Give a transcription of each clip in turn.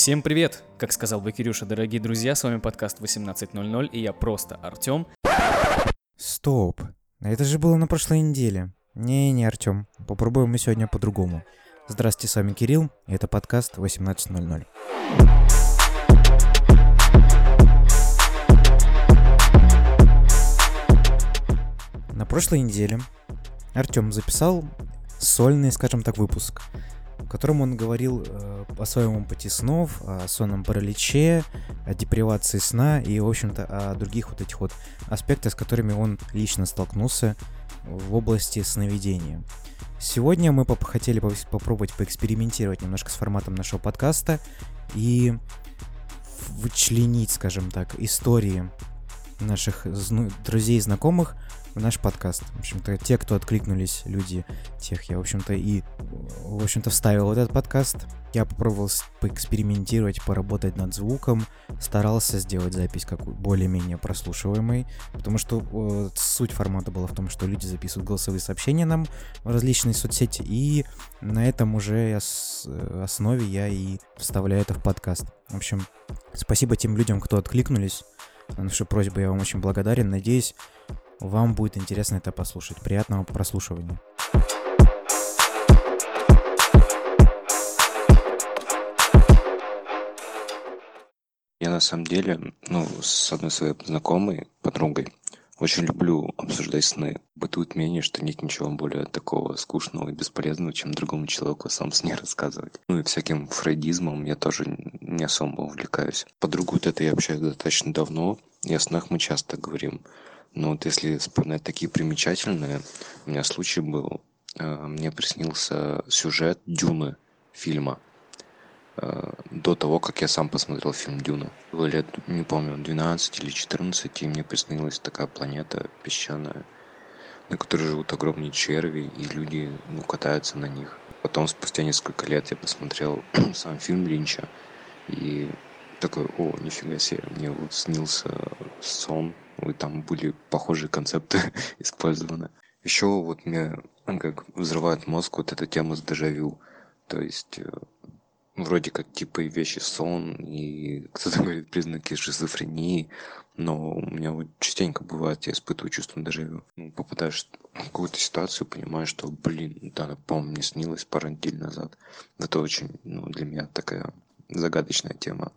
Всем привет! Как сказал бы Кирюша, дорогие друзья, с вами подкаст 18.00 и я просто Артем. Стоп, это же было на прошлой неделе. Не-не, Артем, попробуем мы сегодня по-другому. Здравствуйте, с вами Кирилл, и это подкаст 18.00. На прошлой неделе Артем записал сольный, скажем так, выпуск, котором он говорил э, о своем опыте снов, о сонном параличе, о депривации сна и, в общем-то, о других вот этих вот аспектах, с которыми он лично столкнулся в области сновидения. Сегодня мы поп- хотели поп- попробовать поэкспериментировать немножко с форматом нашего подкаста и вычленить, скажем так, истории наших друзей и знакомых в наш подкаст. В общем-то, те, кто откликнулись, люди, тех я, в общем-то, и, в общем-то, вставил этот подкаст. Я попробовал поэкспериментировать, поработать над звуком, старался сделать запись как более-менее прослушиваемой, потому что э, суть формата была в том, что люди записывают голосовые сообщения нам в различные соцсети, и на этом уже ос- основе я и вставляю это в подкаст. В общем, спасибо тем людям, кто откликнулись. На нашу просьбу я вам очень благодарен. Надеюсь, вам будет интересно это послушать. Приятного прослушивания. Я на самом деле, ну, с одной своей знакомой, подругой, очень люблю обсуждать сны. Бытует мнение, что нет ничего более такого скучного и бесполезного, чем другому человеку сам сне рассказывать. Ну и всяким фрейдизмом я тоже не особо увлекаюсь. Подругу вот это я общаюсь достаточно давно, и о снах мы часто говорим. Но вот если вспоминать такие примечательные, у меня случай был, э, мне приснился сюжет Дюны фильма э, до того, как я сам посмотрел фильм «Дюна». Было лет, не помню, 12 или 14, и мне приснилась такая планета песчаная, на которой живут огромные черви, и люди ну, катаются на них. Потом, спустя несколько лет, я посмотрел сам фильм Линча, и такой, о, нифига себе, мне вот снился сон, и там были похожие концепты использованы. Еще вот мне как взрывает мозг вот эта тема с дежавю. То есть э, вроде как типа и вещи сон, и кто-то говорит признаки шизофрении, но у меня вот частенько бывает, я испытываю чувство дежавю. Ну, попадаешь в какую-то ситуацию, понимаешь, что, блин, да, по-моему, мне снилось пару недель назад. Это очень, ну, для меня такая загадочная тема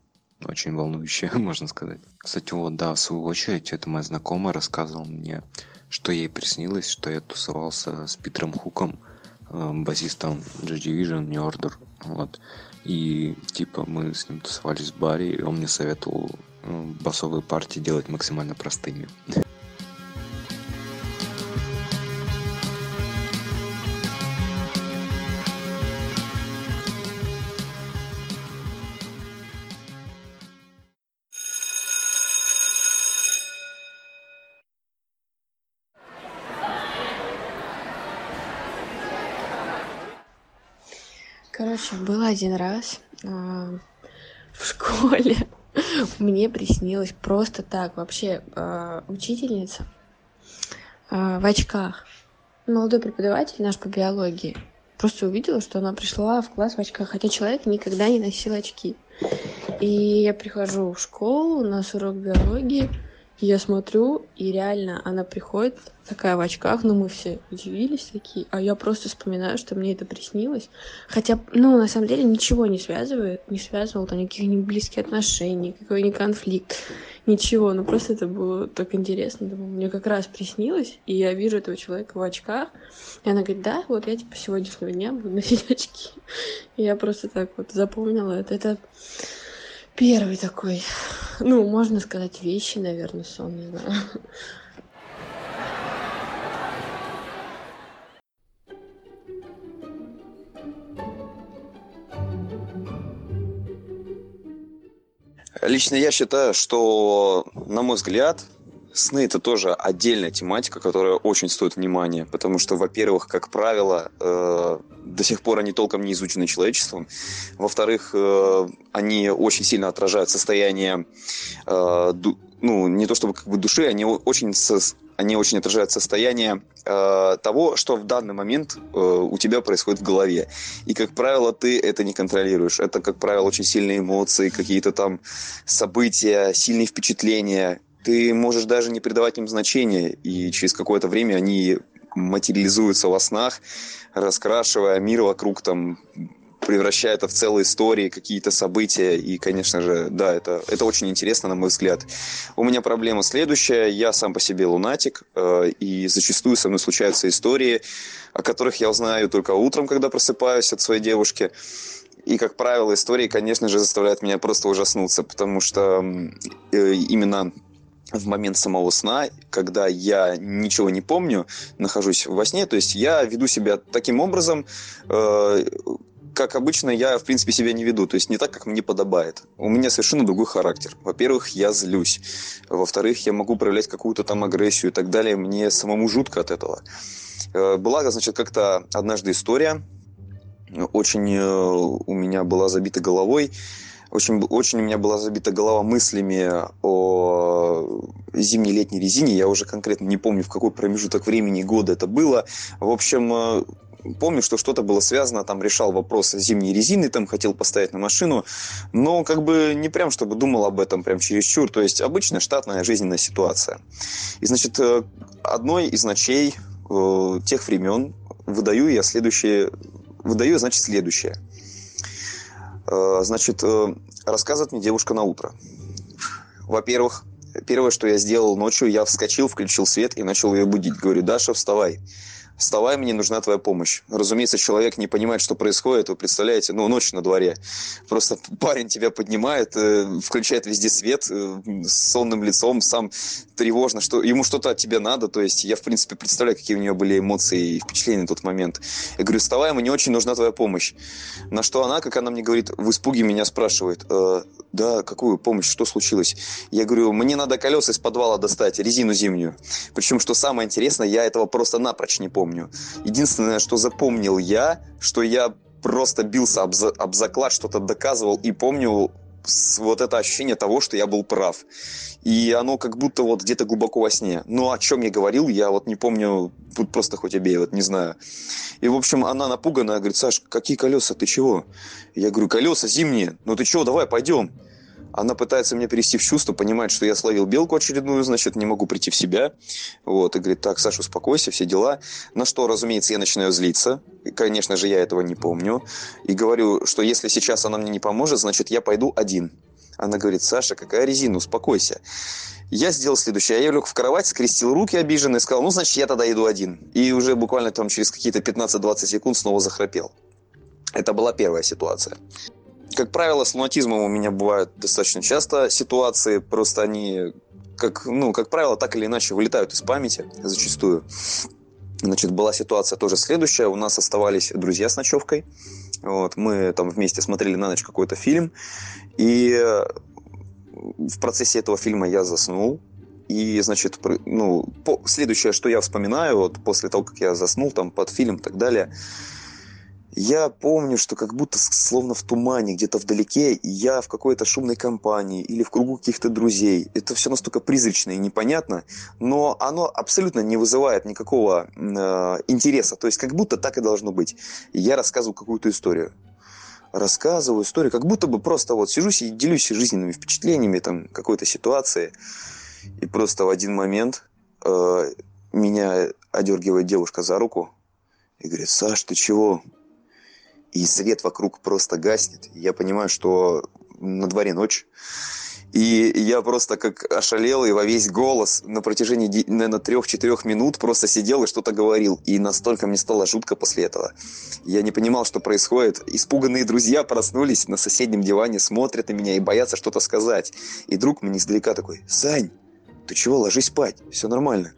очень волнующая, можно сказать. Кстати, вот, да, в свою очередь, это моя знакомая рассказывала мне, что ей приснилось, что я тусовался с Питером Хуком, э, басистом Joy Division, New Order, вот. И, типа, мы с ним тусовались в баре, и он мне советовал э, басовые партии делать максимально простыми. один раз а, в школе мне приснилось просто так вообще а, учительница а, в очках. Молодой преподаватель наш по биологии. Просто увидела, что она пришла в класс в очках, хотя человек никогда не носил очки. И я прихожу в школу, у нас урок биологии, я смотрю, и реально она приходит такая в очках, но мы все удивились такие, а я просто вспоминаю, что мне это приснилось. Хотя, ну, на самом деле ничего не связывает, не связывал там никаких не близких отношений, никакой не конфликт, ничего. Ну, просто это было так интересно. Думаю, мне как раз приснилось, и я вижу этого человека в очках, и она говорит, да, вот я типа сегодняшнего дня буду носить очки. И я просто так вот запомнила это. Это первый такой, ну, можно сказать, вещи, наверное, сон, не знаю. Лично я считаю, что, на мой взгляд, сны это тоже отдельная тематика, которая очень стоит внимания, потому что, во-первых, как правило, э, до сих пор они толком не изучены человечеством, во-вторых, э, они очень сильно отражают состояние, э, ду- ну, не то чтобы как бы души, они очень со- они очень отражают состояние э, того, что в данный момент э, у тебя происходит в голове. И, как правило, ты это не контролируешь. Это, как правило, очень сильные эмоции, какие-то там события, сильные впечатления. Ты можешь даже не придавать им значения, и через какое-то время они материализуются во снах, раскрашивая мир вокруг там превращая это в целые истории, какие-то события. И, конечно же, да, это, это очень интересно, на мой взгляд. У меня проблема следующая. Я сам по себе лунатик, э, и зачастую со мной случаются истории, о которых я узнаю только утром, когда просыпаюсь от своей девушки. И, как правило, истории, конечно же, заставляют меня просто ужаснуться, потому что э, именно в момент самого сна, когда я ничего не помню, нахожусь во сне, то есть я веду себя таким образом, э, как обычно, я, в принципе, себя не веду. То есть не так, как мне подобает. У меня совершенно другой характер. Во-первых, я злюсь. Во-вторых, я могу проявлять какую-то там агрессию и так далее. Мне самому жутко от этого. Э, была, значит, как-то однажды история. Очень э, у меня была забита головой. Очень, очень у меня была забита голова мыслями о зимней летней резине. Я уже конкретно не помню, в какой промежуток времени года это было. В общем, э, помню, что что-то было связано, там решал вопрос зимней резины, там хотел поставить на машину, но как бы не прям, чтобы думал об этом прям чересчур, то есть обычная штатная жизненная ситуация. И, значит, э, одной из ночей э, тех времен выдаю я следующее, выдаю, значит, следующее. Э, значит, э, рассказывает мне девушка на утро. Во-первых, первое, что я сделал ночью, я вскочил, включил свет и начал ее будить. Говорю, Даша, вставай вставай, мне нужна твоя помощь. Разумеется, человек не понимает, что происходит, вы представляете, ну, ночь на дворе. Просто парень тебя поднимает, э, включает везде свет э, с сонным лицом, сам тревожно, что ему что-то от тебя надо, то есть я, в принципе, представляю, какие у него были эмоции и впечатления в тот момент. Я говорю, вставай, мне очень нужна твоя помощь. На что она, как она мне говорит, в испуге меня спрашивает, э, да, какую помощь, что случилось? Я говорю, мне надо колеса из подвала достать, резину зимнюю. Причем, что самое интересное, я этого просто напрочь не помню. Единственное, что запомнил я, что я просто бился об, за, об заклад, что-то доказывал и помню вот это ощущение того, что я был прав. И оно как будто вот где-то глубоко во сне. Но о чем я говорил, я вот не помню, тут просто хоть обей, вот не знаю. И, в общем, она напуганная, говорит, Саш, какие колеса, ты чего? Я говорю, колеса зимние, ну ты чего, давай, пойдем. Она пытается меня перевести в чувство, понимает, что я словил белку очередную, значит, не могу прийти в себя. Вот, и говорит, так, Саша, успокойся, все дела. На что, разумеется, я начинаю злиться. И, конечно же, я этого не помню. И говорю, что если сейчас она мне не поможет, значит, я пойду один. Она говорит, Саша, какая резина, успокойся. Я сделал следующее. Я лег в кровать, скрестил руки обиженно сказал, ну, значит, я тогда иду один. И уже буквально там через какие-то 15-20 секунд снова захрапел. Это была первая ситуация. Как правило, с лунатизмом у меня бывают достаточно часто ситуации, просто они, как, ну, как правило, так или иначе вылетают из памяти зачастую. Значит, была ситуация тоже следующая. У нас оставались друзья с ночевкой. Вот, мы там вместе смотрели на ночь какой-то фильм. И в процессе этого фильма я заснул. И, значит, ну, по, следующее, что я вспоминаю, вот после того, как я заснул, там, под фильм и так далее, я помню, что как будто словно в тумане, где-то вдалеке, я в какой-то шумной компании или в кругу каких-то друзей. Это все настолько призрачно и непонятно, но оно абсолютно не вызывает никакого э, интереса. То есть как будто так и должно быть. я рассказываю какую-то историю. Рассказываю историю, как будто бы просто вот сижусь и делюсь жизненными впечатлениями там какой-то ситуации. И просто в один момент э, меня одергивает девушка за руку и говорит, Саш, ты чего? И свет вокруг просто гаснет. Я понимаю, что на дворе ночь. И я просто как ошалел и во весь голос на протяжении, наверное, трех-четырех минут просто сидел и что-то говорил. И настолько мне стало жутко после этого. Я не понимал, что происходит. Испуганные друзья проснулись на соседнем диване, смотрят на меня и боятся что-то сказать. И друг мне издалека такой, «Сань, ты чего, ложись спать, все нормально».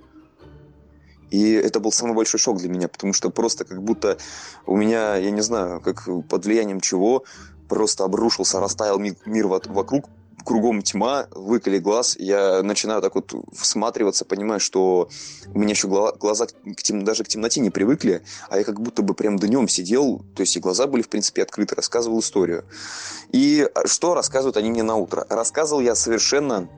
И это был самый большой шок для меня, потому что просто как будто у меня, я не знаю, как под влиянием чего, просто обрушился, растаял мир вокруг, кругом тьма, выколи глаз, я начинаю так вот всматриваться, понимаю, что у меня еще глаза к тем, даже к темноте не привыкли, а я как будто бы прям днем сидел, то есть и глаза были, в принципе, открыты, рассказывал историю. И что рассказывают они мне на утро? Рассказывал я совершенно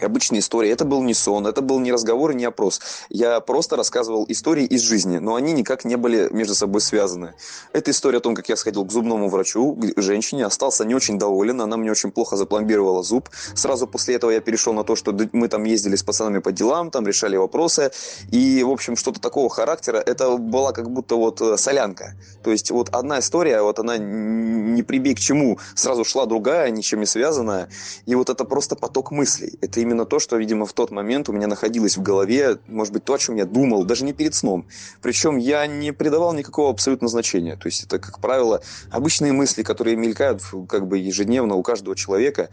обычные истории. Это был не сон, это был не разговор и не опрос. Я просто рассказывал истории из жизни, но они никак не были между собой связаны. Это история о том, как я сходил к зубному врачу, к женщине, остался не очень доволен, она мне очень плохо запломбировала зуб. Сразу после этого я перешел на то, что мы там ездили с пацанами по делам, там решали вопросы. И, в общем, что-то такого характера, это была как будто вот э, солянка. То есть вот одна история, вот она не прибей к чему, сразу шла другая, ничем не связанная. И вот это просто поток мыслей. Это именно то, что, видимо, в тот момент у меня находилось в голове, может быть, то, о чем я думал, даже не перед сном. Причем я не придавал никакого абсолютно значения. То есть это, как правило, обычные мысли, которые мелькают как бы ежедневно у каждого человека.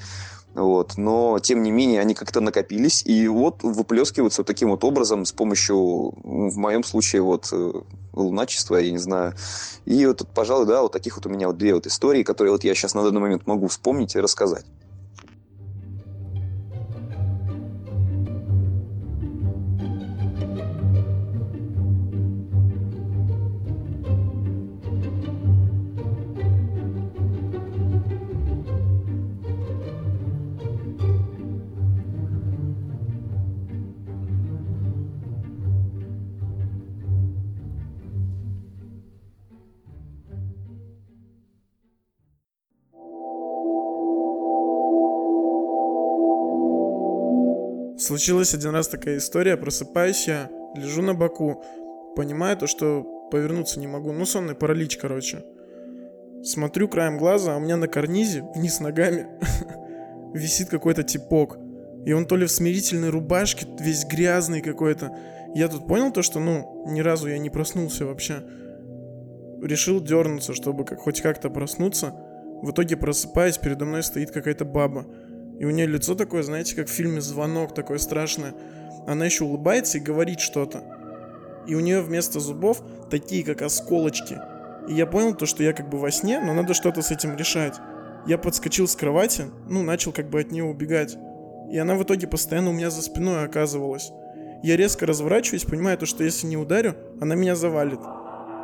Вот. Но, тем не менее, они как-то накопились, и вот выплескиваются вот таким вот образом с помощью, в моем случае, вот, э, луначества, я не знаю. И вот, пожалуй, да, вот таких вот у меня вот две вот истории, которые вот я сейчас на данный момент могу вспомнить и рассказать. Случилась один раз такая история, просыпаюсь я, лежу на боку, понимаю то, что повернуться не могу, ну сонный паралич, короче. Смотрю краем глаза, а у меня на карнизе, вниз ногами, висит какой-то типок. И он то ли в смирительной рубашке, весь грязный какой-то. Я тут понял то, что, ну, ни разу я не проснулся вообще. Решил дернуться, чтобы как, хоть как-то проснуться. В итоге просыпаюсь, передо мной стоит какая-то баба. И у нее лицо такое, знаете, как в фильме «Звонок», такое страшное. Она еще улыбается и говорит что-то. И у нее вместо зубов такие, как осколочки. И я понял то, что я как бы во сне, но надо что-то с этим решать. Я подскочил с кровати, ну, начал как бы от нее убегать. И она в итоге постоянно у меня за спиной оказывалась. Я резко разворачиваюсь, понимаю то, что если не ударю, она меня завалит.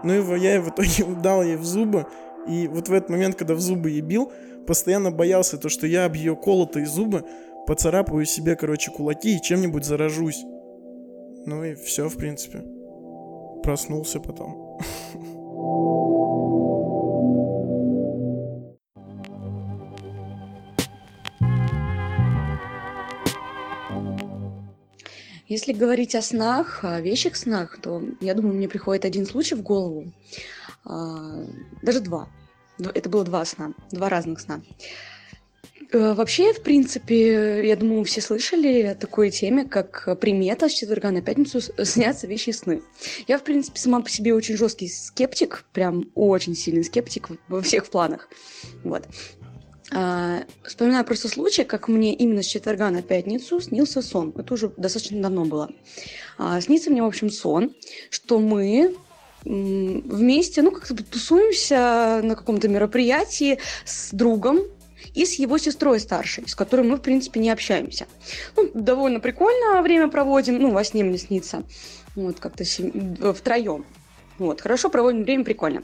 Ну и я в итоге удал ей в зубы, и вот в этот момент, когда в зубы ей бил, постоянно боялся то, что я об ее колотые зубы поцарапаю себе, короче, кулаки и чем-нибудь заражусь. Ну и все, в принципе. Проснулся потом. Если говорить о снах, о вещих снах, то, я думаю, мне приходит один случай в голову. А, даже два. Это было два сна, два разных сна. Э, вообще, в принципе, я думаю, все слышали о такой теме, как примета с четверга на пятницу снятся вещи сны. Я, в принципе, сама по себе очень жесткий скептик, прям очень сильный скептик во всех планах. Вот. А, вспоминаю просто случай, как мне именно с четверга на пятницу снился сон. Это уже достаточно давно было. А, снится мне, в общем, сон, что мы вместе, ну, как-то тусуемся на каком-то мероприятии с другом и с его сестрой старшей, с которой мы, в принципе, не общаемся. Ну, довольно прикольно время проводим, ну, во сне мне снится, вот, как-то втроем. Вот, хорошо проводим время, прикольно.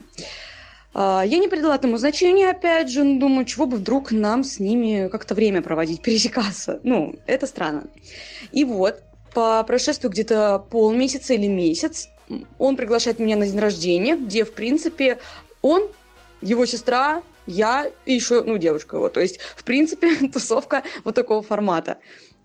А, я не придала этому значения, опять же, думаю, чего бы вдруг нам с ними как-то время проводить, пересекаться. Ну, это странно. И вот, по прошествию где-то полмесяца или месяц, он приглашает меня на день рождения, где, в принципе, он, его сестра, я и еще, ну, девушка его. То есть, в принципе, тусовка вот такого формата.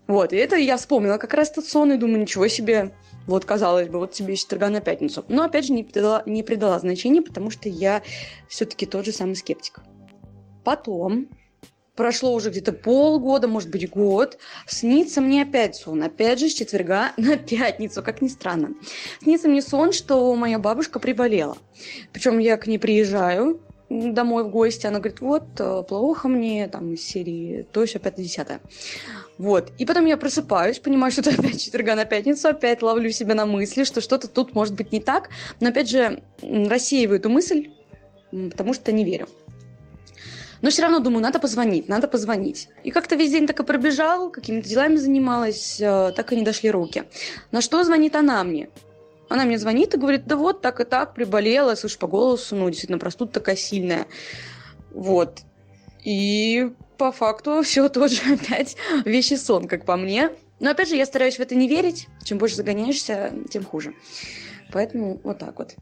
Вот, и это я вспомнила как раз тот сон и думаю, ничего себе, вот, казалось бы, вот тебе четверга на пятницу. Но, опять же, не придала, не придала значения, потому что я все-таки тот же самый скептик. Потом, прошло уже где-то полгода, может быть, год, снится мне опять сон, опять же, с четверга на пятницу, как ни странно. Снится мне сон, что моя бабушка приболела. Причем я к ней приезжаю, домой в гости, она говорит, вот, э, плохо мне, там, из серии, то опять десятое. Вот. И потом я просыпаюсь, понимаю, что это опять четверга на пятницу, опять ловлю себя на мысли, что что-то тут может быть не так, но опять же рассеиваю эту мысль, потому что не верю. Но все равно думаю, надо позвонить, надо позвонить. И как-то весь день так и пробежал, какими-то делами занималась, э, так и не дошли руки. На что звонит она мне? Она мне звонит и говорит, да вот, так и так, приболела, слышь, по голосу, ну, действительно, простуда такая сильная. Вот. И по факту все тоже опять вещи сон, как по мне. Но опять же, я стараюсь в это не верить. Чем больше загоняешься, тем хуже. Поэтому вот так вот.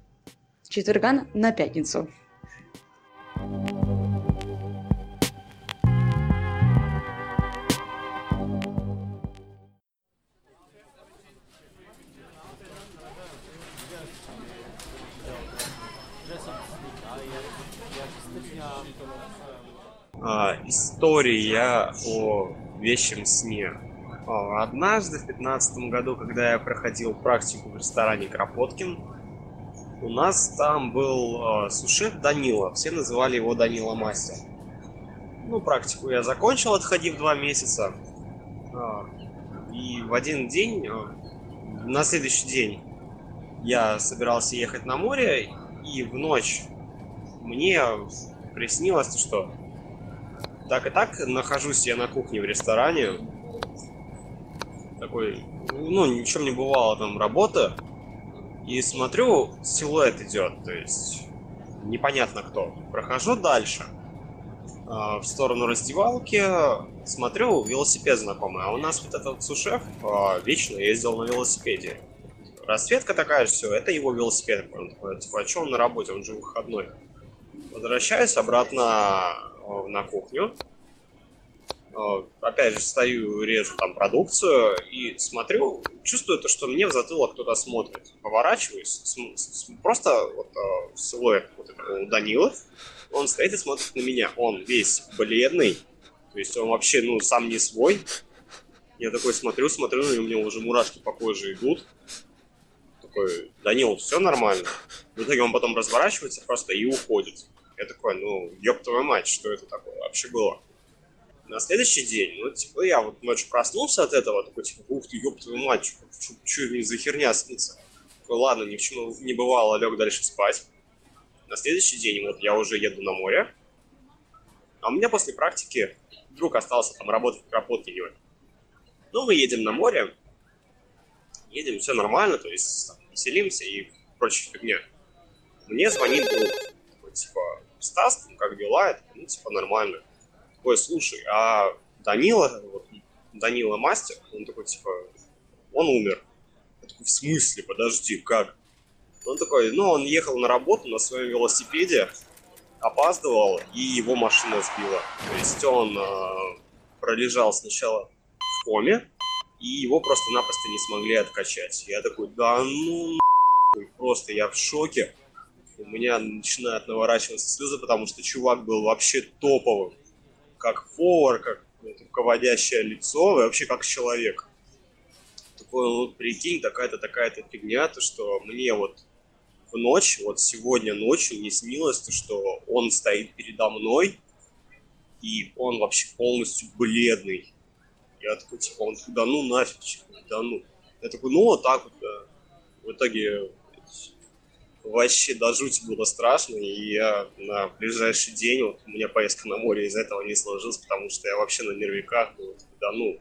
Четверга на пятницу. А, история о вещем сне. А, Однажды в пятнадцатом году, когда я проходил практику в ресторане Кропоткин, у нас там был э, сушеф Данила. Все называли его Данила Мастер. Ну, практику я закончил, отходив два месяца. А, и в один день, э, на следующий день, я собирался ехать на море, и в ночь мне приснилось, что так и так нахожусь я на кухне в ресторане. Такой, ну, ничем не бывало там работа. И смотрю, силуэт идет, то есть непонятно кто. Прохожу дальше. а, В сторону раздевалки смотрю, велосипед знакомый. А у нас вот этот сушеф а, вечно ездил на велосипеде. Расцветка такая же, все, это его велосипед. Он такой, а что он на работе, он же выходной. Возвращаюсь обратно на кухню. Э, Опять же, стою, режу там продукцию и смотрю, чувствую то, что мне в затылок кто-то смотрит. Поворачиваюсь, см- с- просто вот э, силуэт вот этого у Данилы, он стоит и смотрит на меня. Он весь бледный, то есть он вообще, ну, сам не свой. Я такой смотрю, смотрю, и у меня уже мурашки по коже идут. Такой, Данил, все нормально? В итоге он потом разворачивается просто и уходит. Я такой, ну, ёб твою мать, что это такое вообще было? На следующий день, ну, типа, я вот ночью проснулся от этого, такой, типа, ух ты, ёб твою мать, что мне за херня снится? Такой, ладно, ни к чему не бывало, лег дальше спать. На следующий день, вот, я уже еду на море, а у меня после практики друг остался там работать в Кропоткине. Ну, мы едем на море, едем, все нормально, то есть там, веселимся и прочая фигня. Мне звонит друг, такой, типа, Стас, ну, как дела? Такой, ну, типа, нормально. Такой, слушай, а Данила, вот, Данила мастер, он такой, типа, он умер. Я такой, в смысле, подожди, как? Он такой, ну, он ехал на работу на своем велосипеде, опаздывал, и его машина сбила. То есть он э, пролежал сначала в коме, и его просто-напросто не смогли откачать. Я такой, да ну просто я в шоке. У меня начинают наворачиваться слезы, потому что чувак был вообще топовым. Как повар, как ну, руководящее лицо, и вообще как человек. Такой, ну, прикинь, такая-то, такая-то фигня, то что мне вот в ночь, вот сегодня ночью не снилось, то, что он стоит передо мной, и он вообще полностью бледный. Я такой, типа, он такой, да ну нафиг, да ну. Я такой, ну вот так вот, да. В итоге вообще до жути было страшно, и я на ближайший день, вот у меня поездка на море из этого не сложилась, потому что я вообще на нервиках был, да ну,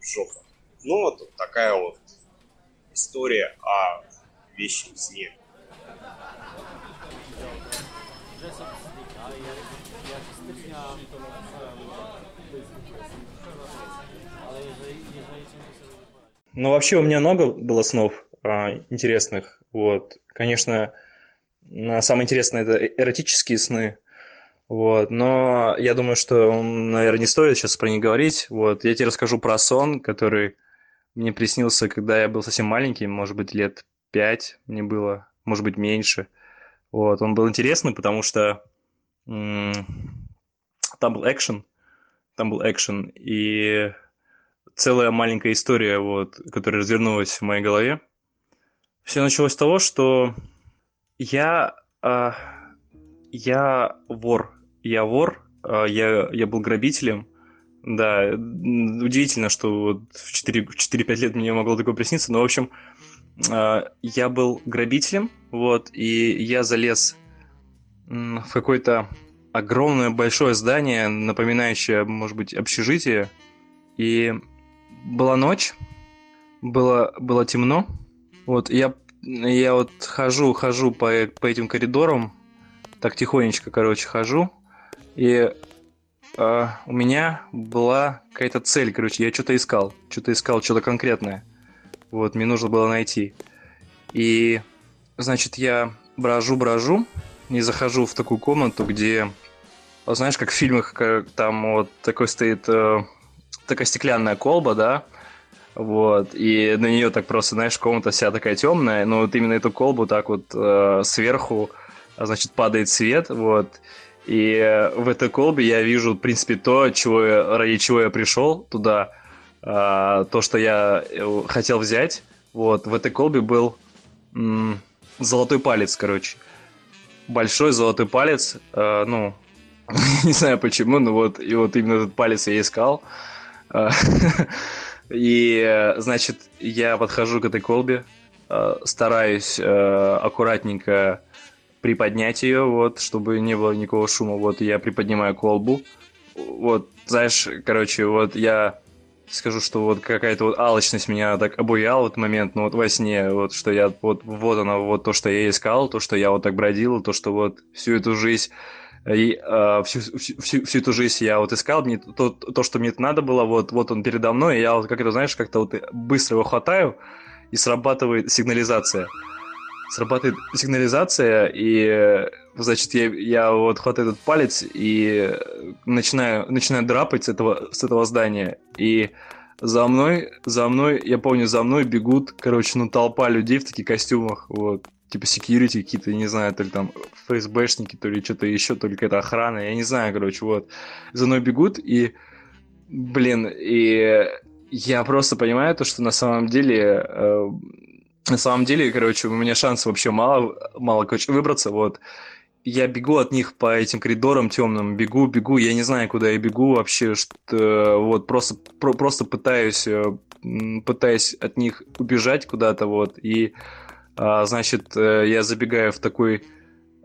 жопа. Ну вот такая вот история о вещем сне. Ну, вообще у меня много было снов а, интересных. Вот, конечно, самое интересное это эротические сны. Вот, но я думаю, что, наверное, не стоит сейчас про них говорить. Вот, я тебе расскажу про сон, который мне приснился, когда я был совсем маленький, может быть, лет пять мне было, может быть, меньше. Вот, он был интересный, потому что там был экшен, там был экшен, и целая маленькая история, вот, которая развернулась в моей голове. Все началось с того, что я, а, я вор, я вор, а, я, я был грабителем. Да, удивительно, что вот в 4 в 4-5 лет мне могло такое присниться, но, в общем, а, я был грабителем, вот, и я залез в какое-то огромное большое здание, напоминающее, может быть, общежитие, и была ночь, было, было темно. Вот, я, я вот хожу, хожу по, по этим коридорам, так тихонечко, короче, хожу. И э, у меня была какая-то цель, короче, я что-то искал, что-то искал, что-то конкретное. Вот, мне нужно было найти. И, значит, я брожу-брожу и захожу в такую комнату, где, знаешь, как в фильмах, как там вот такой стоит э, такая стеклянная колба, да, вот, и на нее так просто, знаешь, комната вся такая темная, но вот именно эту колбу так вот э, сверху, значит, падает свет, вот, и в этой колбе я вижу, в принципе, то, чего ради чего я пришел туда, э, то, что я э, хотел взять, вот, в этой колбе был м- золотой палец, короче, большой золотой палец, э, ну, не знаю почему, но вот, и вот именно этот палец я искал, И, значит, я подхожу к этой колбе, э, стараюсь э, аккуратненько приподнять ее, вот, чтобы не было никакого шума. Вот, я приподнимаю колбу. Вот, знаешь, короче, вот я скажу, что вот какая-то вот алчность меня так обуяла в этот момент, ну вот во сне, вот что я, вот, вот оно, вот то, что я искал, то, что я вот так бродил, то, что вот всю эту жизнь и э, всю, всю, всю эту жизнь я вот искал, мне то, то, что мне надо было, вот, вот он передо мной, и я вот как это, знаешь, как-то вот быстро его хватаю, и срабатывает сигнализация. Срабатывает сигнализация, и, значит, я, я вот хватаю этот палец и начинаю, начинаю драпать с этого, с этого здания, и за мной, за мной, я помню, за мной бегут, короче, ну, толпа людей в таких костюмах, вот, типа security какие-то, не знаю, то ли там ФСБшники, то ли что-то еще, то ли какая-то охрана, я не знаю, короче, вот. За мной бегут, и, блин, и я просто понимаю то, что на самом деле, э, на самом деле, короче, у меня шансов вообще мало, мало, короче, выбраться, вот. Я бегу от них по этим коридорам темным, бегу, бегу, я не знаю, куда я бегу вообще, что вот просто, про, просто пытаюсь, э, пытаюсь от них убежать куда-то, вот, и значит, э, я забегаю в такой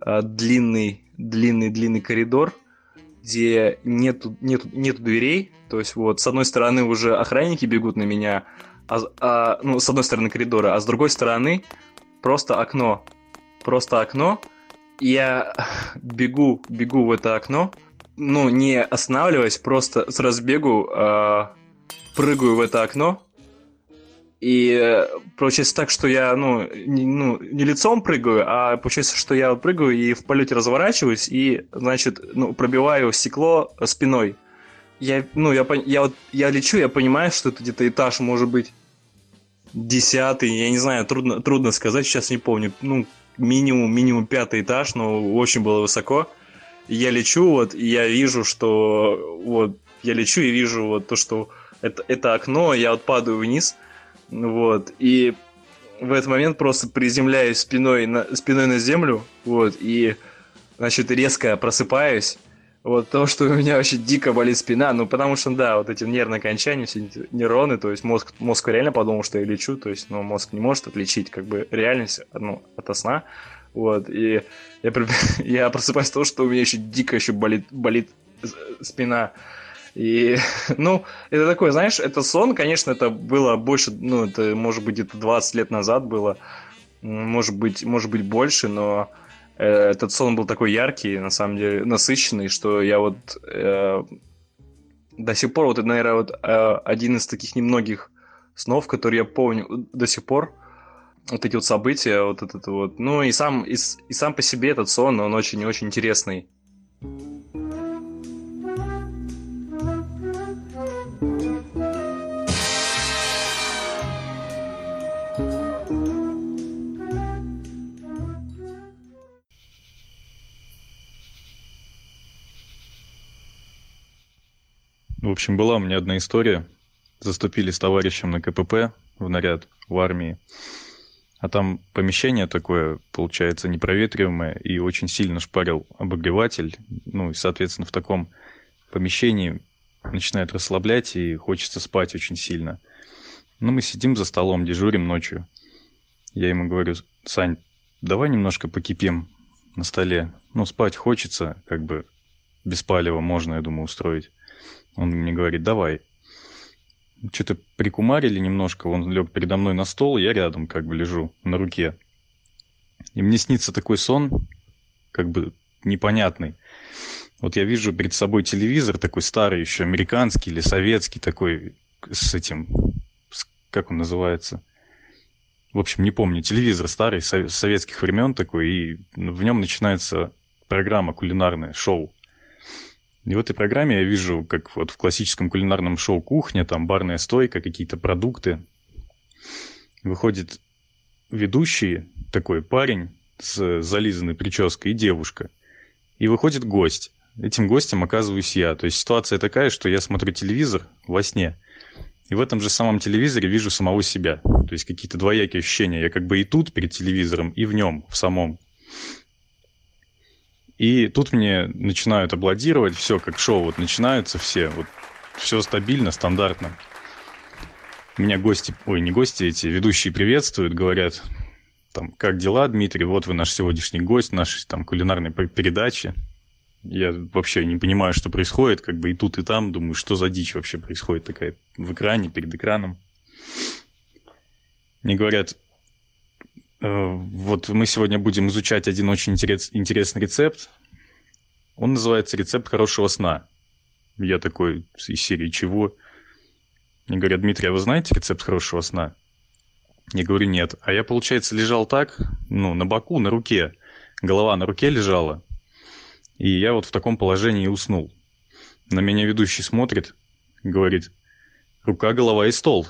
а, длинный, длинный, длинный коридор, где нету, нету, нету дверей. То есть вот с одной стороны уже охранники бегут на меня, а, а, ну, с одной стороны коридора, а с другой стороны просто окно. Просто окно. Я бегу, бегу в это окно, ну, не останавливаясь, просто с разбегу э, прыгаю в это окно, и получается так, что я, ну не, ну, не лицом прыгаю, а получается, что я прыгаю и в полете разворачиваюсь, и, значит, ну, пробиваю стекло спиной. Я, ну, я, я вот, я лечу, я понимаю, что это где-то этаж может быть десятый, я не знаю, трудно, трудно сказать, сейчас не помню, ну, минимум, минимум пятый этаж, но очень было высоко. я лечу, вот, и я вижу, что, вот, я лечу и вижу вот то, что это, это окно, я вот падаю вниз, вот, и в этот момент просто приземляюсь спиной на, спиной на землю, вот, и, значит, резко просыпаюсь, вот, то, что у меня вообще дико болит спина, ну, потому что, да, вот эти нервные окончания, все эти нейроны, то есть мозг, мозг реально подумал, что я лечу, то есть, ну, мозг не может отличить, как бы, реальность, ну, от сна, вот, и я, я просыпаюсь от того, что у меня еще дико еще болит, болит спина, и, ну, это такой, знаешь, это сон, конечно, это было больше, ну, это, может быть, где-то 20 лет назад было, может быть, может быть, больше, но э, этот сон был такой яркий, на самом деле, насыщенный, что я вот э, до сих пор, вот наверное, вот э, один из таких немногих снов, которые я помню до сих пор, вот эти вот события, вот этот вот, ну, и сам, и, и сам по себе этот сон, он очень-очень интересный. Общем, была у меня одна история. Заступили с товарищем на КПП в наряд в армии. А там помещение такое, получается, непроветриваемое, и очень сильно шпарил обогреватель. Ну, и, соответственно, в таком помещении начинает расслаблять, и хочется спать очень сильно. Ну, мы сидим за столом, дежурим ночью. Я ему говорю, Сань, давай немножко покипим на столе. Ну, спать хочется, как бы без палева можно, я думаю, устроить. Он мне говорит, давай. Что-то прикумарили немножко, он лег передо мной на стол, я рядом как бы лежу на руке. И мне снится такой сон, как бы непонятный. Вот я вижу перед собой телевизор такой старый еще, американский или советский такой, с этим, с- как он называется? В общем, не помню, телевизор старый, со- советских времен такой, и в нем начинается программа кулинарная, шоу. И в этой программе я вижу, как вот в классическом кулинарном шоу кухня, там барная стойка, какие-то продукты. Выходит ведущий, такой парень с зализанной прической и девушка. И выходит гость. Этим гостем оказываюсь я. То есть ситуация такая, что я смотрю телевизор во сне, и в этом же самом телевизоре вижу самого себя. То есть какие-то двоякие ощущения. Я как бы и тут перед телевизором, и в нем, в самом. И тут мне начинают аплодировать, все как шоу, вот начинаются все, вот все стабильно, стандартно. Меня гости, ой, не гости эти, ведущие приветствуют, говорят, там, как дела, Дмитрий, вот вы наш сегодняшний гость нашей там кулинарной пер- передачи. Я вообще не понимаю, что происходит, как бы и тут, и там, думаю, что за дичь вообще происходит такая в экране, перед экраном. Мне говорят, «Э, вот мы сегодня будем изучать один очень интерес- интересный рецепт. Он называется «Рецепт хорошего сна». Я такой из серии «Чего?» Мне говорят, Дмитрий, а вы знаете рецепт хорошего сна? Я говорю, нет. А я, получается, лежал так, ну, на боку, на руке. Голова на руке лежала. И я вот в таком положении уснул. На меня ведущий смотрит, говорит, рука, голова и стол.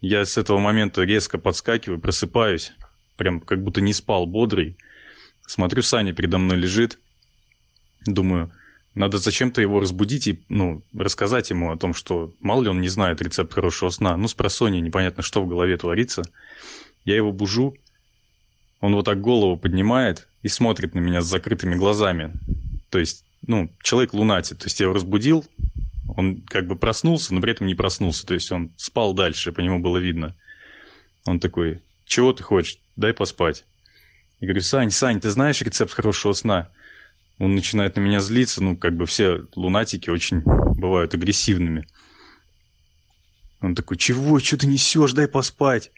Я с этого момента резко подскакиваю, просыпаюсь, прям как будто не спал, бодрый. Смотрю, Саня передо мной лежит. Думаю, надо зачем-то его разбудить и, ну, рассказать ему о том, что мало ли он не знает рецепт хорошего сна. Ну, с непонятно, что в голове творится. Я его бужу, он вот так голову поднимает и смотрит на меня с закрытыми глазами. То есть, ну, человек лунатит. То есть я его разбудил, он как бы проснулся, но при этом не проснулся. То есть он спал дальше, по нему было видно. Он такой, чего ты хочешь? Дай поспать. Я говорю, Сань, Сань, ты знаешь рецепт хорошего сна? Он начинает на меня злиться, ну, как бы все лунатики очень бывают агрессивными. Он такой, чего, что ты несешь, дай поспать.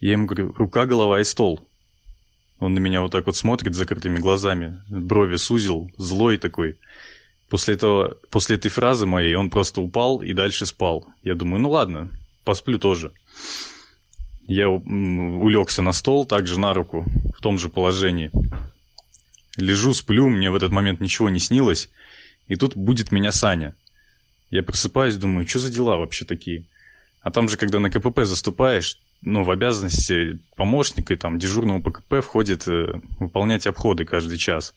Я ему говорю, рука, голова и стол. Он на меня вот так вот смотрит с закрытыми глазами, брови сузил, злой такой. После, этого, после этой фразы моей он просто упал и дальше спал. Я думаю, ну ладно, посплю тоже. Я улегся на стол, также на руку, в том же положении. Лежу, сплю, мне в этот момент ничего не снилось. И тут будет меня Саня. Я просыпаюсь, думаю, что за дела вообще такие? А там же, когда на КПП заступаешь, ну, в обязанности помощника и там дежурного по КП входит э, выполнять обходы каждый час.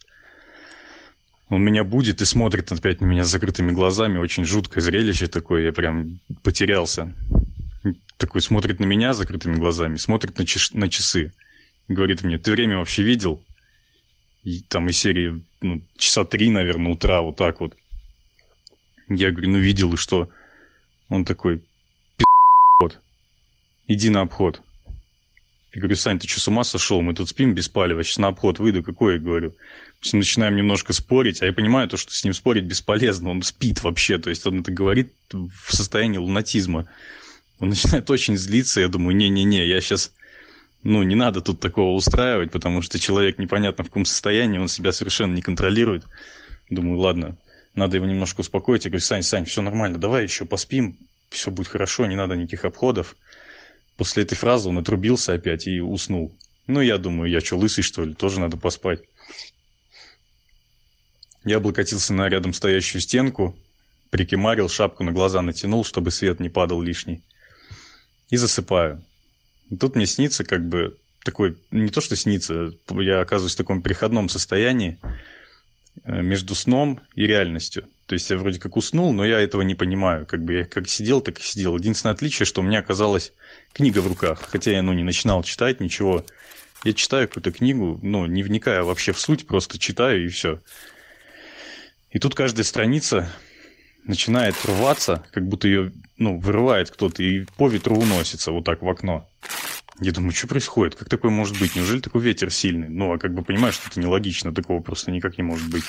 Он меня будет и смотрит опять на меня с закрытыми глазами. Очень жуткое зрелище такое. Я прям потерялся. Такой смотрит на меня закрытыми глазами, смотрит на, чеш- на часы. Говорит мне, ты время вообще видел? И там из серии ну, часа три, наверное, утра, вот так вот. Я говорю, ну видел, и что? Он такой, пи***от, иди на обход. Я говорю, Сань, ты что, с ума сошел? Мы тут спим без палева, сейчас на обход выйду, какой, я говорю. Начинаем немножко спорить, а я понимаю то, что с ним спорить бесполезно, он спит вообще, то есть он это говорит в состоянии лунатизма. Он начинает очень злиться, я думаю, не-не-не, я сейчас, ну, не надо тут такого устраивать, потому что человек непонятно в каком состоянии, он себя совершенно не контролирует. Думаю, ладно, надо его немножко успокоить. Я говорю, Сань, Сань, все нормально, давай еще поспим, все будет хорошо, не надо никаких обходов. После этой фразы он отрубился опять и уснул. Ну, я думаю, я что, лысый, что ли? Тоже надо поспать. Я облокотился на рядом стоящую стенку, прикимарил, шапку на глаза натянул, чтобы свет не падал лишний. И засыпаю. И тут мне снится как бы такой, не то что снится, я оказываюсь в таком переходном состоянии э, между сном и реальностью. То есть я вроде как уснул, но я этого не понимаю. Как бы я как сидел, так и сидел. Единственное отличие, что у меня оказалась книга в руках. Хотя я, ну, не начинал читать ничего. Я читаю какую-то книгу, ну, не вникая вообще в суть, просто читаю и все. И тут каждая страница начинает рваться, как будто ее, ну, вырывает кто-то и по ветру уносится вот так в окно. Я думаю, что происходит? Как такое может быть? Неужели такой ветер сильный? Ну, а как бы понимаешь, что это нелогично, такого просто никак не может быть.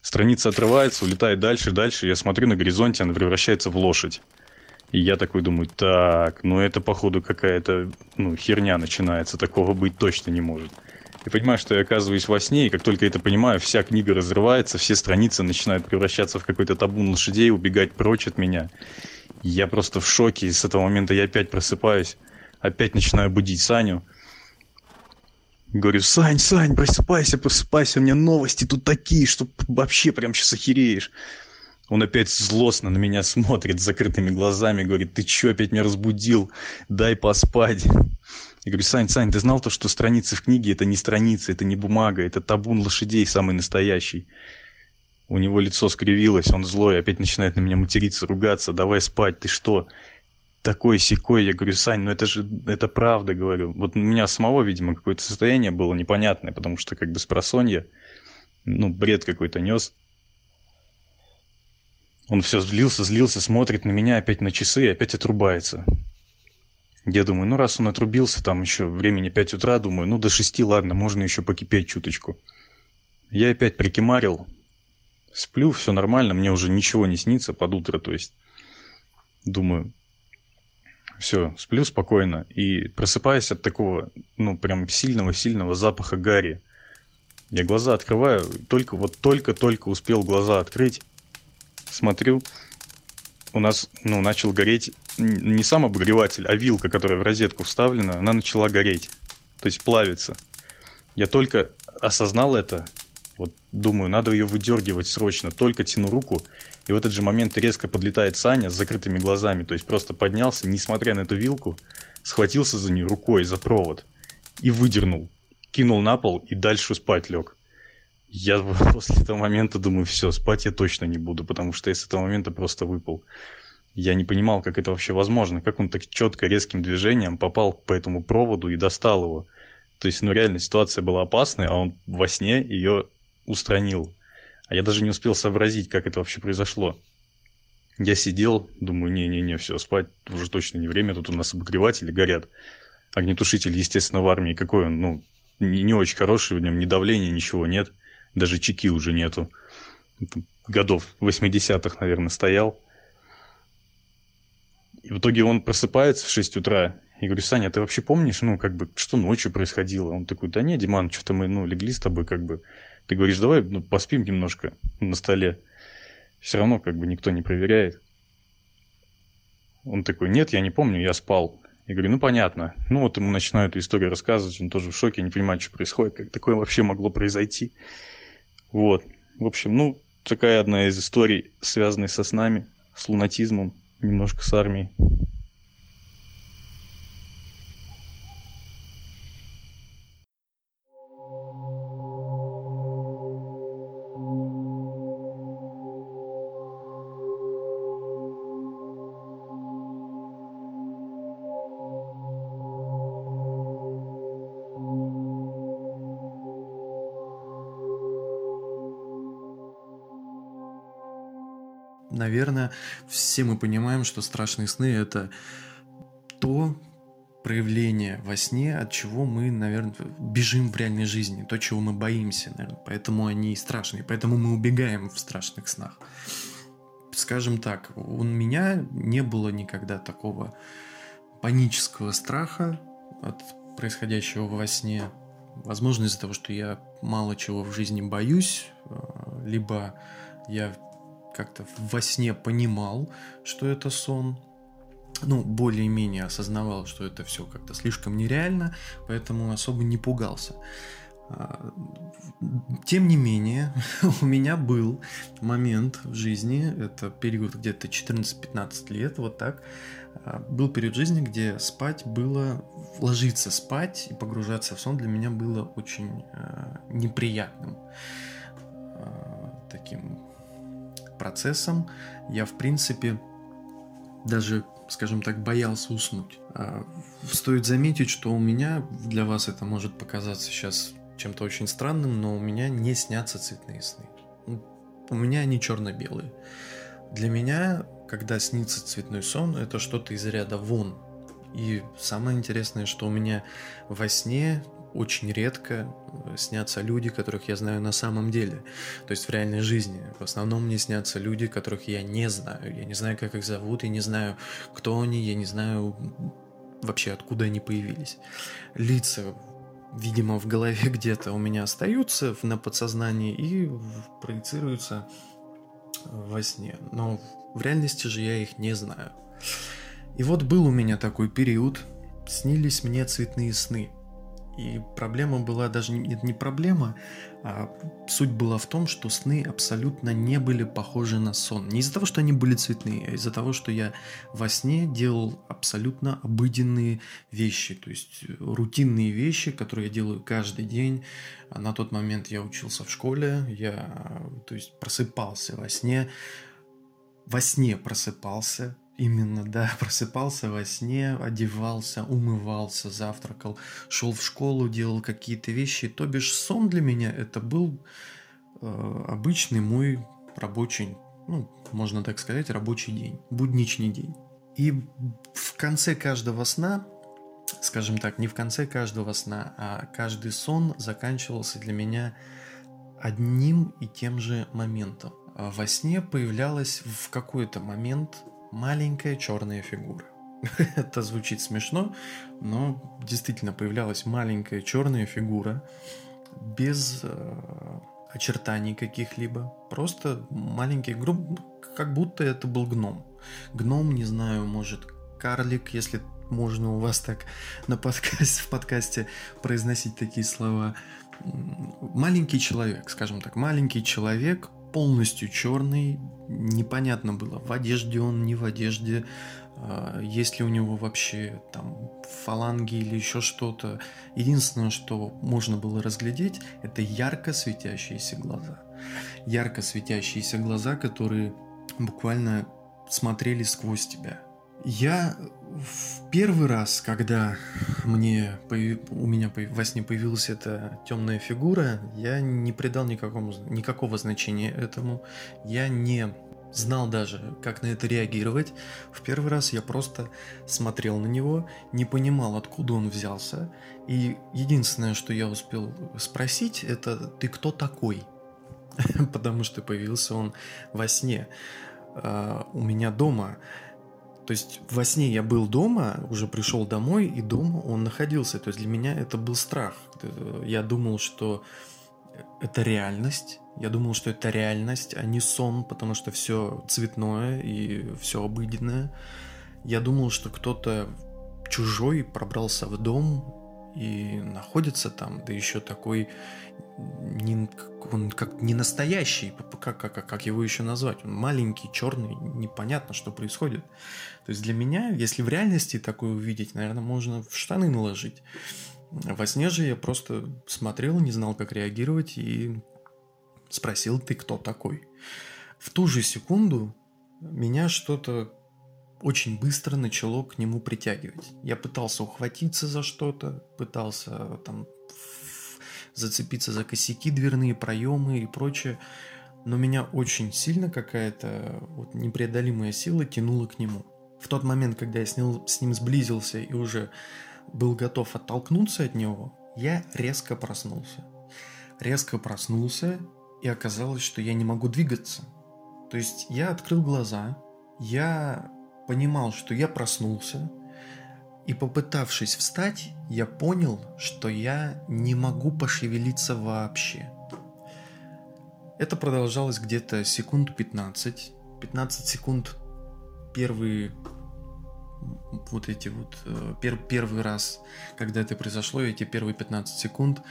Страница отрывается, улетает дальше, дальше. Я смотрю на горизонте, она превращается в лошадь. И я такой думаю, так, ну это походу какая-то ну, херня начинается, такого быть точно не может. И понимаю, что я оказываюсь во сне, и как только это понимаю, вся книга разрывается, все страницы начинают превращаться в какой-то табун лошадей, убегать прочь от меня. Я просто в шоке, и с этого момента я опять просыпаюсь, опять начинаю будить Саню. Говорю, Сань, Сань, просыпайся, просыпайся, у меня новости тут такие, что вообще прям сейчас охереешь. Он опять злостно на меня смотрит с закрытыми глазами, говорит, ты чё опять меня разбудил? Дай поспать. Я говорю, Сань, Сань, ты знал то, что страницы в книге это не страницы, это не бумага, это табун лошадей самый настоящий. У него лицо скривилось, он злой, опять начинает на меня материться, ругаться, давай спать, ты что? Такой секой, я говорю, Сань, ну это же, это правда, говорю. Вот у меня самого, видимо, какое-то состояние было непонятное, потому что как бы с просонья, ну, бред какой-то нес. Он все злился, злился, смотрит на меня, опять на часы и опять отрубается. Я думаю, ну раз он отрубился, там еще времени 5 утра, думаю, ну до 6, ладно, можно еще покипеть чуточку. Я опять прикимарил, сплю, все нормально, мне уже ничего не снится под утро, то есть думаю, все, сплю спокойно и просыпаюсь от такого, ну прям сильного-сильного запаха гари. Я глаза открываю, только вот только-только успел глаза открыть, смотрю, у нас, ну, начал гореть не сам обогреватель, а вилка, которая в розетку вставлена, она начала гореть, то есть плавиться. Я только осознал это, вот думаю, надо ее выдергивать срочно, только тяну руку, и в этот же момент резко подлетает Саня с закрытыми глазами, то есть просто поднялся, несмотря на эту вилку, схватился за нее рукой, за провод, и выдернул, кинул на пол и дальше спать лег. Я после этого момента думаю, все, спать я точно не буду, потому что я с этого момента просто выпал. Я не понимал, как это вообще возможно, как он так четко, резким движением попал по этому проводу и достал его. То есть, ну реально ситуация была опасная, а он во сне ее устранил. А я даже не успел сообразить, как это вообще произошло. Я сидел, думаю, не-не-не, все, спать уже точно не время, тут у нас обогреватели горят. Огнетушитель, естественно, в армии, какой он, ну, не, не очень хороший, в нем ни давления, ничего нет даже чеки уже нету. Годов 80-х, наверное, стоял. И в итоге он просыпается в 6 утра. И говорю, Саня, ты вообще помнишь, ну, как бы, что ночью происходило? Он такой, да не, Диман, что-то мы, ну, легли с тобой, как бы. Ты говоришь, давай, ну, поспим немножко на столе. Все равно, как бы, никто не проверяет. Он такой, нет, я не помню, я спал. Я говорю, ну понятно. Ну вот ему начинаю эту историю рассказывать, он тоже в шоке, не понимает, что происходит, как такое вообще могло произойти. Вот. В общем, ну, такая одна из историй, связанных со снами, с лунатизмом, немножко с армией. Наверное, все мы понимаем, что страшные сны — это то проявление во сне, от чего мы, наверное, бежим в реальной жизни, то, чего мы боимся, наверное. Поэтому они страшные, поэтому мы убегаем в страшных снах. Скажем так, у меня не было никогда такого панического страха от происходящего во сне. Возможно, из-за того, что я мало чего в жизни боюсь, э, либо я как-то во сне понимал, что это сон, ну, более-менее осознавал, что это все как-то слишком нереально, поэтому особо не пугался. А, тем не менее, у меня был момент в жизни, это период где-то 14-15 лет, вот так, а, был период жизни, где спать было, ложиться спать и погружаться в сон для меня было очень э, неприятным таким процессом, я, в принципе, даже, скажем так, боялся уснуть. А, стоит заметить, что у меня, для вас это может показаться сейчас чем-то очень странным, но у меня не снятся цветные сны. У меня они черно-белые. Для меня, когда снится цветной сон, это что-то из ряда вон. И самое интересное, что у меня во сне очень редко э, снятся люди, которых я знаю на самом деле. То есть в реальной жизни. В основном мне снятся люди, которых я не знаю. Я не знаю, как их зовут, я не знаю, кто они, я не знаю вообще, откуда они появились. Лица видимо, в голове где-то у меня остаются на подсознании и проецируются во сне. Но в реальности же я их не знаю. И вот был у меня такой период, снились мне цветные сны. И проблема была даже не, не проблема, а суть была в том, что сны абсолютно не были похожи на сон. Не из-за того, что они были цветные, а из-за того, что я во сне делал абсолютно обыденные вещи, то есть э, рутинные вещи, которые я делаю каждый день. А на тот момент я учился в школе, я то есть просыпался во сне, во сне просыпался, Именно, да, просыпался во сне, одевался, умывался, завтракал, шел в школу, делал какие-то вещи. То бишь сон для меня это был э, обычный мой рабочий, ну, можно так сказать, рабочий день, будничный день. И в конце каждого сна, скажем так, не в конце каждого сна, а каждый сон заканчивался для меня одним и тем же моментом. Во сне появлялась в какой-то момент маленькая черная фигура. Это звучит смешно, но действительно появлялась маленькая черная фигура без э, очертаний каких-либо. Просто маленький, груб, как будто это был гном. Гном, не знаю, может, карлик, если можно у вас так на подкасте, в подкасте произносить такие слова. Маленький человек, скажем так, маленький человек, полностью черный, непонятно было, в одежде он, не в одежде, а, есть ли у него вообще там фаланги или еще что-то. Единственное, что можно было разглядеть, это ярко светящиеся глаза. Ярко светящиеся глаза, которые буквально смотрели сквозь тебя. Я в первый раз, когда мне у меня во сне появилась эта темная фигура, я не придал никакому, никакого значения этому. Я не знал даже, как на это реагировать. В первый раз я просто смотрел на него, не понимал, откуда он взялся. И единственное, что я успел спросить, это «ты кто такой?» Потому что появился он во сне а, у меня дома. То есть во сне я был дома, уже пришел домой, и дома он находился. То есть для меня это был страх. Я думал, что это реальность. Я думал, что это реальность, а не сон, потому что все цветное и все обыденное. Я думал, что кто-то чужой пробрался в дом и находится там, да еще такой не, он как не настоящий, как, как, как его еще назвать? Он маленький, черный, непонятно, что происходит. То есть для меня, если в реальности такое увидеть, наверное, можно в штаны наложить. Во сне же я просто смотрел, не знал, как реагировать и спросил, ты кто такой? В ту же секунду меня что-то очень быстро начало к нему притягивать. Я пытался ухватиться за что-то, пытался там зацепиться за косяки, дверные проемы и прочее, но меня очень сильно какая-то вот непреодолимая сила тянула к нему. В тот момент, когда я с ним, с ним сблизился и уже был готов оттолкнуться от него, я резко проснулся. Резко проснулся, и оказалось, что я не могу двигаться. То есть я открыл глаза, я понимал, что я проснулся, и попытавшись встать, я понял, что я не могу пошевелиться вообще. Это продолжалось где-то секунд 15. 15 секунд первые вот эти вот э, пер, первый раз, когда это произошло, эти первые 15 секунд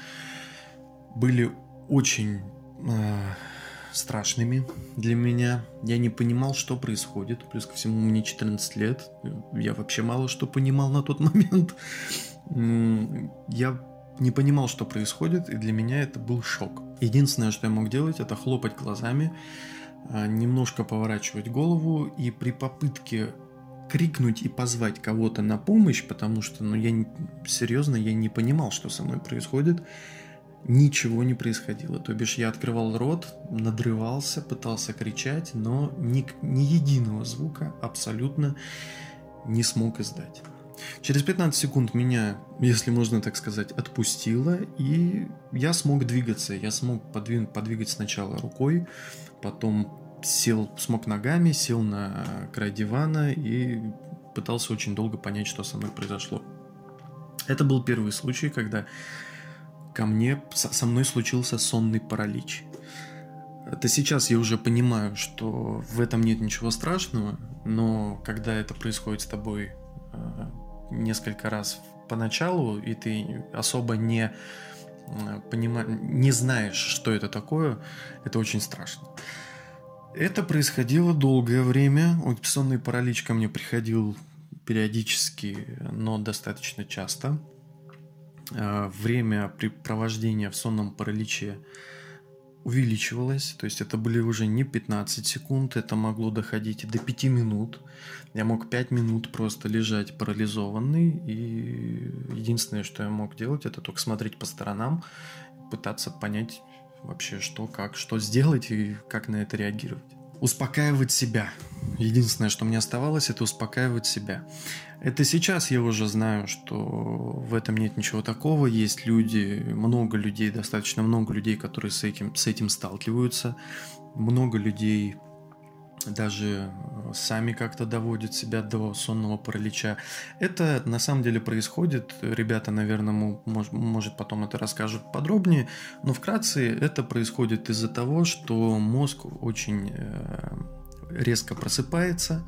были очень э, страшными для меня. Я не понимал, что происходит. Плюс ко всему, мне 14 лет. Я вообще мало что понимал на тот момент. Я не понимал, что происходит, и для меня это был шок. Единственное, что я мог делать, это хлопать глазами, немножко поворачивать голову, и при попытке крикнуть и позвать кого-то на помощь, потому что, ну, я серьезно, я не понимал, что со мной происходит ничего не происходило. То бишь я открывал рот, надрывался, пытался кричать, но ни, ни единого звука абсолютно не смог издать. Через 15 секунд меня, если можно так сказать, отпустило, и я смог двигаться. Я смог подвинуть, подвигать сначала рукой, потом сел, смог ногами, сел на край дивана и пытался очень долго понять, что со мной произошло. Это был первый случай, когда ко мне, со, мной случился сонный паралич. Это сейчас я уже понимаю, что в этом нет ничего страшного, но когда это происходит с тобой э, несколько раз поначалу, и ты особо не понима... не знаешь, что это такое, это очень страшно. Это происходило долгое время. Сонный паралич ко мне приходил периодически, но достаточно часто. Э, время препровождения в сонном параличе увеличивалось, то есть это были уже не 15 секунд, это могло доходить до 5 минут. Я мог 5 минут просто лежать парализованный, и единственное, что я мог делать, это только смотреть по сторонам, пытаться понять вообще, что, как, что сделать и как на это реагировать. Успокаивать себя. Единственное, что мне оставалось, это успокаивать себя. Это сейчас я уже знаю, что в этом нет ничего такого. Есть люди, много людей, достаточно много людей, которые с этим, с этим сталкиваются. Много людей даже э, сами как-то доводят себя до сонного паралича. Это на самом деле происходит. Ребята, наверное, может, может потом это расскажут подробнее. Но вкратце это происходит из-за того, что мозг очень э, резко просыпается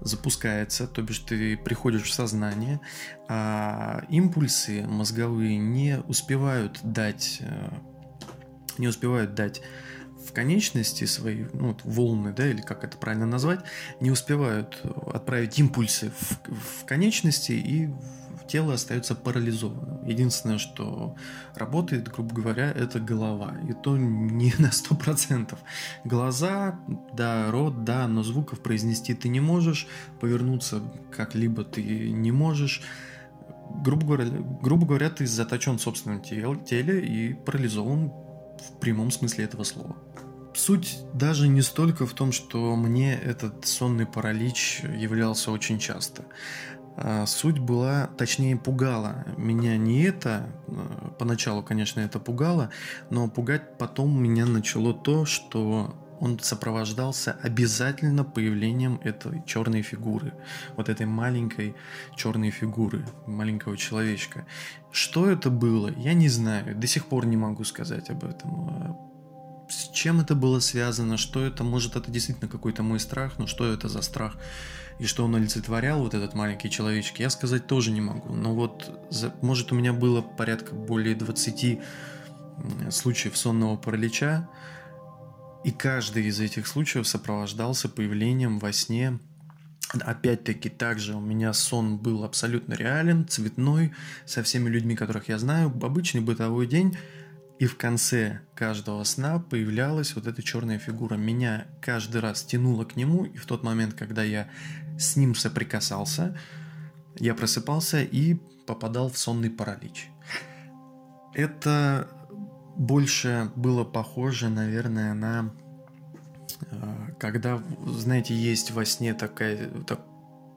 запускается, то бишь ты приходишь в сознание, а импульсы мозговые не успевают дать, э, не успевают дать в конечности свои, ну, волны, да, или как это правильно назвать, не успевают отправить импульсы в, в конечности и тело остается парализованным. Единственное, что работает, грубо говоря, это голова. И то не на 100%. Глаза, да, рот, да, но звуков произнести ты не можешь, повернуться как-либо ты не можешь. Грубо говоря, грубо говоря ты заточен в собственном теле и парализован в прямом смысле этого слова. Суть даже не столько в том, что мне этот сонный паралич являлся очень часто. А, суть была, точнее пугала меня не это, а, поначалу, конечно, это пугало, но пугать потом меня начало то, что он сопровождался обязательно появлением этой черной фигуры, вот этой маленькой черной фигуры, маленького человечка. Что это было, я не знаю, до сих пор не могу сказать об этом. С чем это было связано, что это, может это действительно какой-то мой страх, но что это за страх? и что он олицетворял, вот этот маленький человечек, я сказать тоже не могу. Но вот, может, у меня было порядка более 20 случаев сонного паралича, и каждый из этих случаев сопровождался появлением во сне Опять-таки, также у меня сон был абсолютно реален, цветной, со всеми людьми, которых я знаю, обычный бытовой день, и в конце каждого сна появлялась вот эта черная фигура. Меня каждый раз тянуло к нему, и в тот момент, когда я с ним соприкасался, я просыпался и попадал в сонный паралич. Это больше было похоже, наверное, на э, когда, знаете, есть во сне такая, так,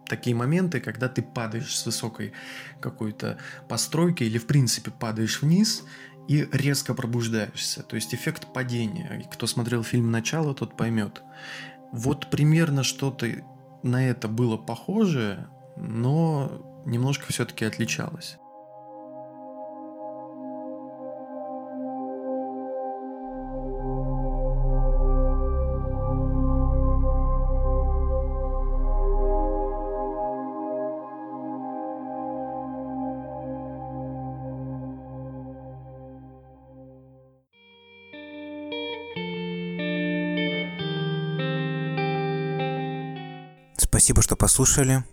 такие моменты, когда ты падаешь с высокой какой-то постройки или в принципе падаешь вниз и резко пробуждаешься. То есть эффект падения. Кто смотрел фильм «Начало», тот поймет. Вот примерно что-то на это было похоже, но немножко все-таки отличалось. Послушали.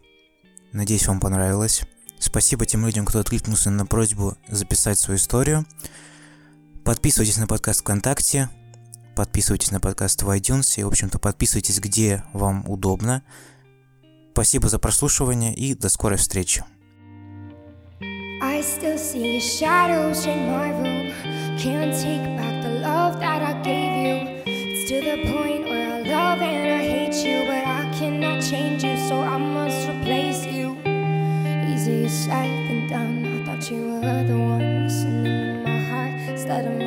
Надеюсь, вам понравилось. Спасибо тем людям, кто откликнулся на просьбу записать свою историю. Подписывайтесь на подкаст ВКонтакте, подписывайтесь на подкаст в iTunes и, в общем-то, подписывайтесь где вам удобно. Спасибо за прослушивание и до скорой встречи. To the point sight than done. I thought you were the one listening in my heart instead of